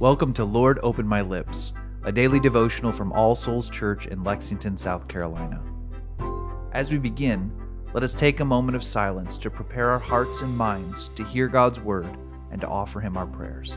Welcome to Lord Open My Lips, a daily devotional from All Souls Church in Lexington, South Carolina. As we begin, let us take a moment of silence to prepare our hearts and minds to hear God's word and to offer Him our prayers.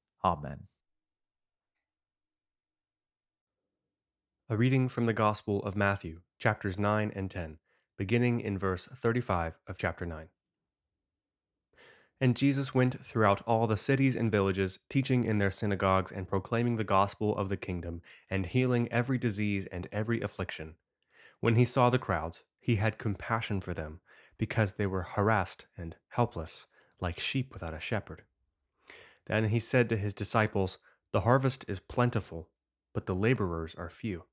Amen. A reading from the Gospel of Matthew, chapters 9 and 10, beginning in verse 35 of chapter 9. And Jesus went throughout all the cities and villages, teaching in their synagogues and proclaiming the gospel of the kingdom, and healing every disease and every affliction. When he saw the crowds, he had compassion for them, because they were harassed and helpless, like sheep without a shepherd. Then he said to his disciples, The harvest is plentiful, but the laborers are few.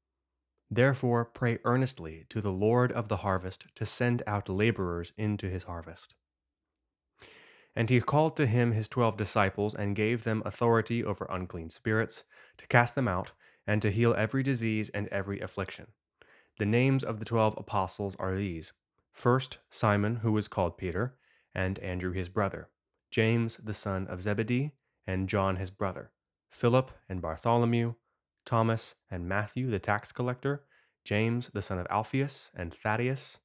Therefore pray earnestly to the Lord of the harvest to send out laborers into his harvest. And he called to him his twelve disciples and gave them authority over unclean spirits, to cast them out, and to heal every disease and every affliction. The names of the twelve apostles are these First, Simon, who was called Peter, and Andrew his brother, James the son of Zebedee, and John his brother, Philip and Bartholomew, Thomas and Matthew the tax collector, James the son of Alphaeus and Thaddeus,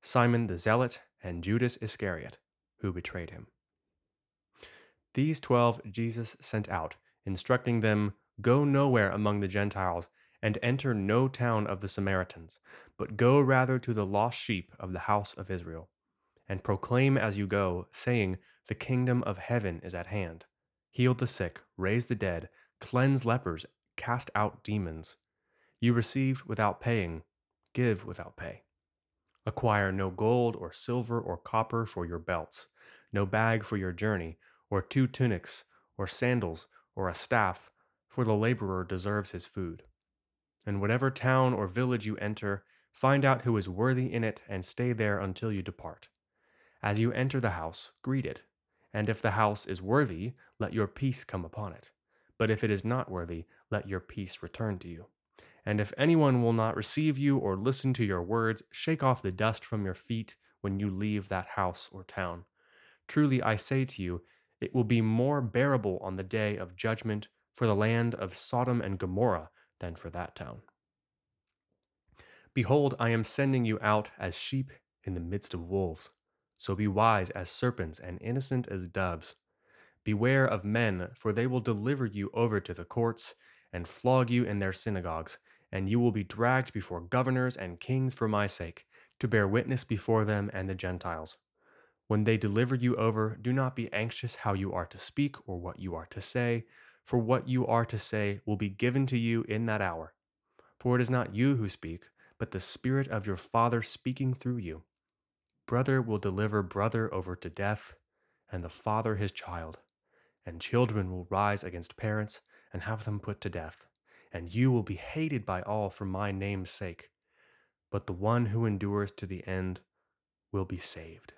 Simon the zealot, and Judas Iscariot, who betrayed him. These twelve Jesus sent out, instructing them, Go nowhere among the Gentiles, and enter no town of the Samaritans, but go rather to the lost sheep of the house of Israel and proclaim as you go, saying, The kingdom of heaven is at hand. Heal the sick, raise the dead, cleanse lepers, cast out demons. You received without paying, give without pay. Acquire no gold or silver or copper for your belts, no bag for your journey, or two tunics, or sandals, or a staff, for the laborer deserves his food. And whatever town or village you enter, find out who is worthy in it and stay there until you depart. As you enter the house, greet it. And if the house is worthy, let your peace come upon it. But if it is not worthy, let your peace return to you. And if anyone will not receive you or listen to your words, shake off the dust from your feet when you leave that house or town. Truly I say to you, it will be more bearable on the day of judgment for the land of Sodom and Gomorrah than for that town. Behold, I am sending you out as sheep in the midst of wolves. So be wise as serpents and innocent as doves. Beware of men, for they will deliver you over to the courts and flog you in their synagogues, and you will be dragged before governors and kings for my sake, to bear witness before them and the Gentiles. When they deliver you over, do not be anxious how you are to speak or what you are to say, for what you are to say will be given to you in that hour. For it is not you who speak, but the Spirit of your Father speaking through you. Brother will deliver brother over to death, and the father his child. And children will rise against parents and have them put to death. And you will be hated by all for my name's sake. But the one who endures to the end will be saved.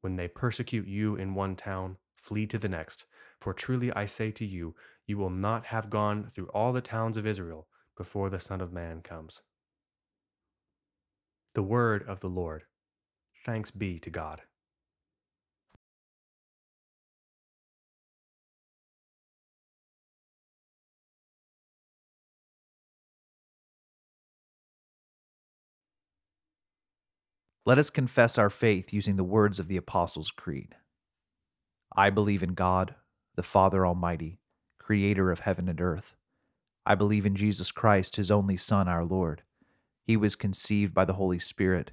When they persecute you in one town, flee to the next. For truly I say to you, you will not have gone through all the towns of Israel before the Son of Man comes. The word of the Lord. Thanks be to God. Let us confess our faith using the words of the Apostles' Creed. I believe in God, the Father Almighty, creator of heaven and earth. I believe in Jesus Christ, his only Son, our Lord. He was conceived by the Holy Spirit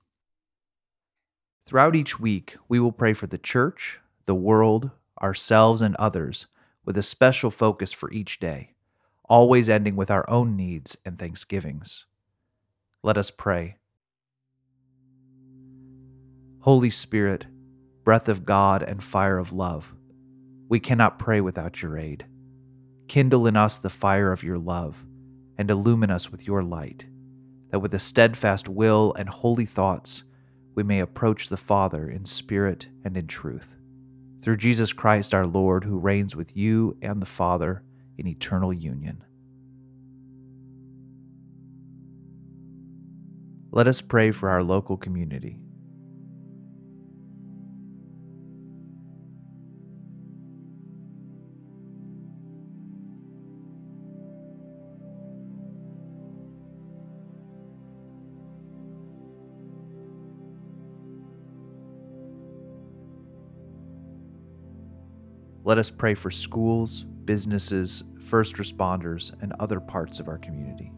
Throughout each week, we will pray for the church, the world, ourselves, and others with a special focus for each day, always ending with our own needs and thanksgivings. Let us pray. Holy Spirit, breath of God and fire of love, we cannot pray without your aid. Kindle in us the fire of your love and illumine us with your light, that with a steadfast will and holy thoughts we may approach the Father in spirit and in truth. Through Jesus Christ our Lord, who reigns with you and the Father in eternal union. Let us pray for our local community. Let us pray for schools, businesses, first responders, and other parts of our community.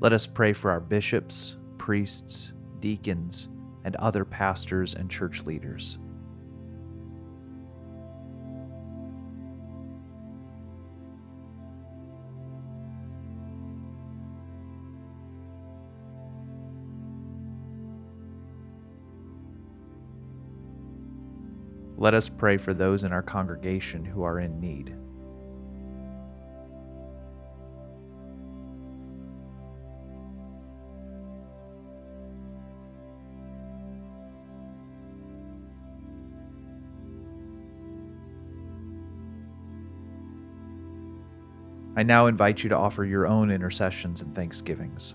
Let us pray for our bishops, priests, deacons, and other pastors and church leaders. Let us pray for those in our congregation who are in need. I now invite you to offer your own intercessions and thanksgivings.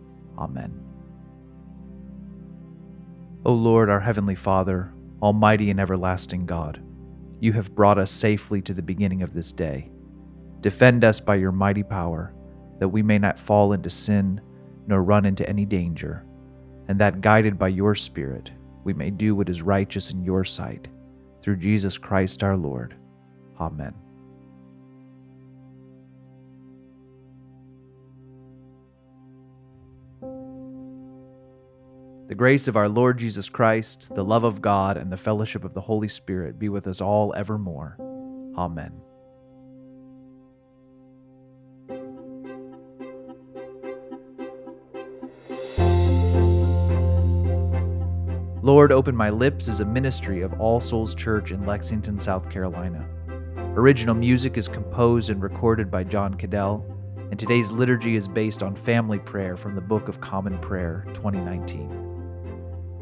Amen. O Lord, our Heavenly Father, Almighty and everlasting God, you have brought us safely to the beginning of this day. Defend us by your mighty power, that we may not fall into sin nor run into any danger, and that guided by your Spirit, we may do what is righteous in your sight. Through Jesus Christ our Lord. Amen. The grace of our Lord Jesus Christ, the love of God, and the fellowship of the Holy Spirit be with us all evermore. Amen. Lord, Open My Lips is a ministry of All Souls Church in Lexington, South Carolina. Original music is composed and recorded by John Cadell, and today's liturgy is based on family prayer from the Book of Common Prayer 2019.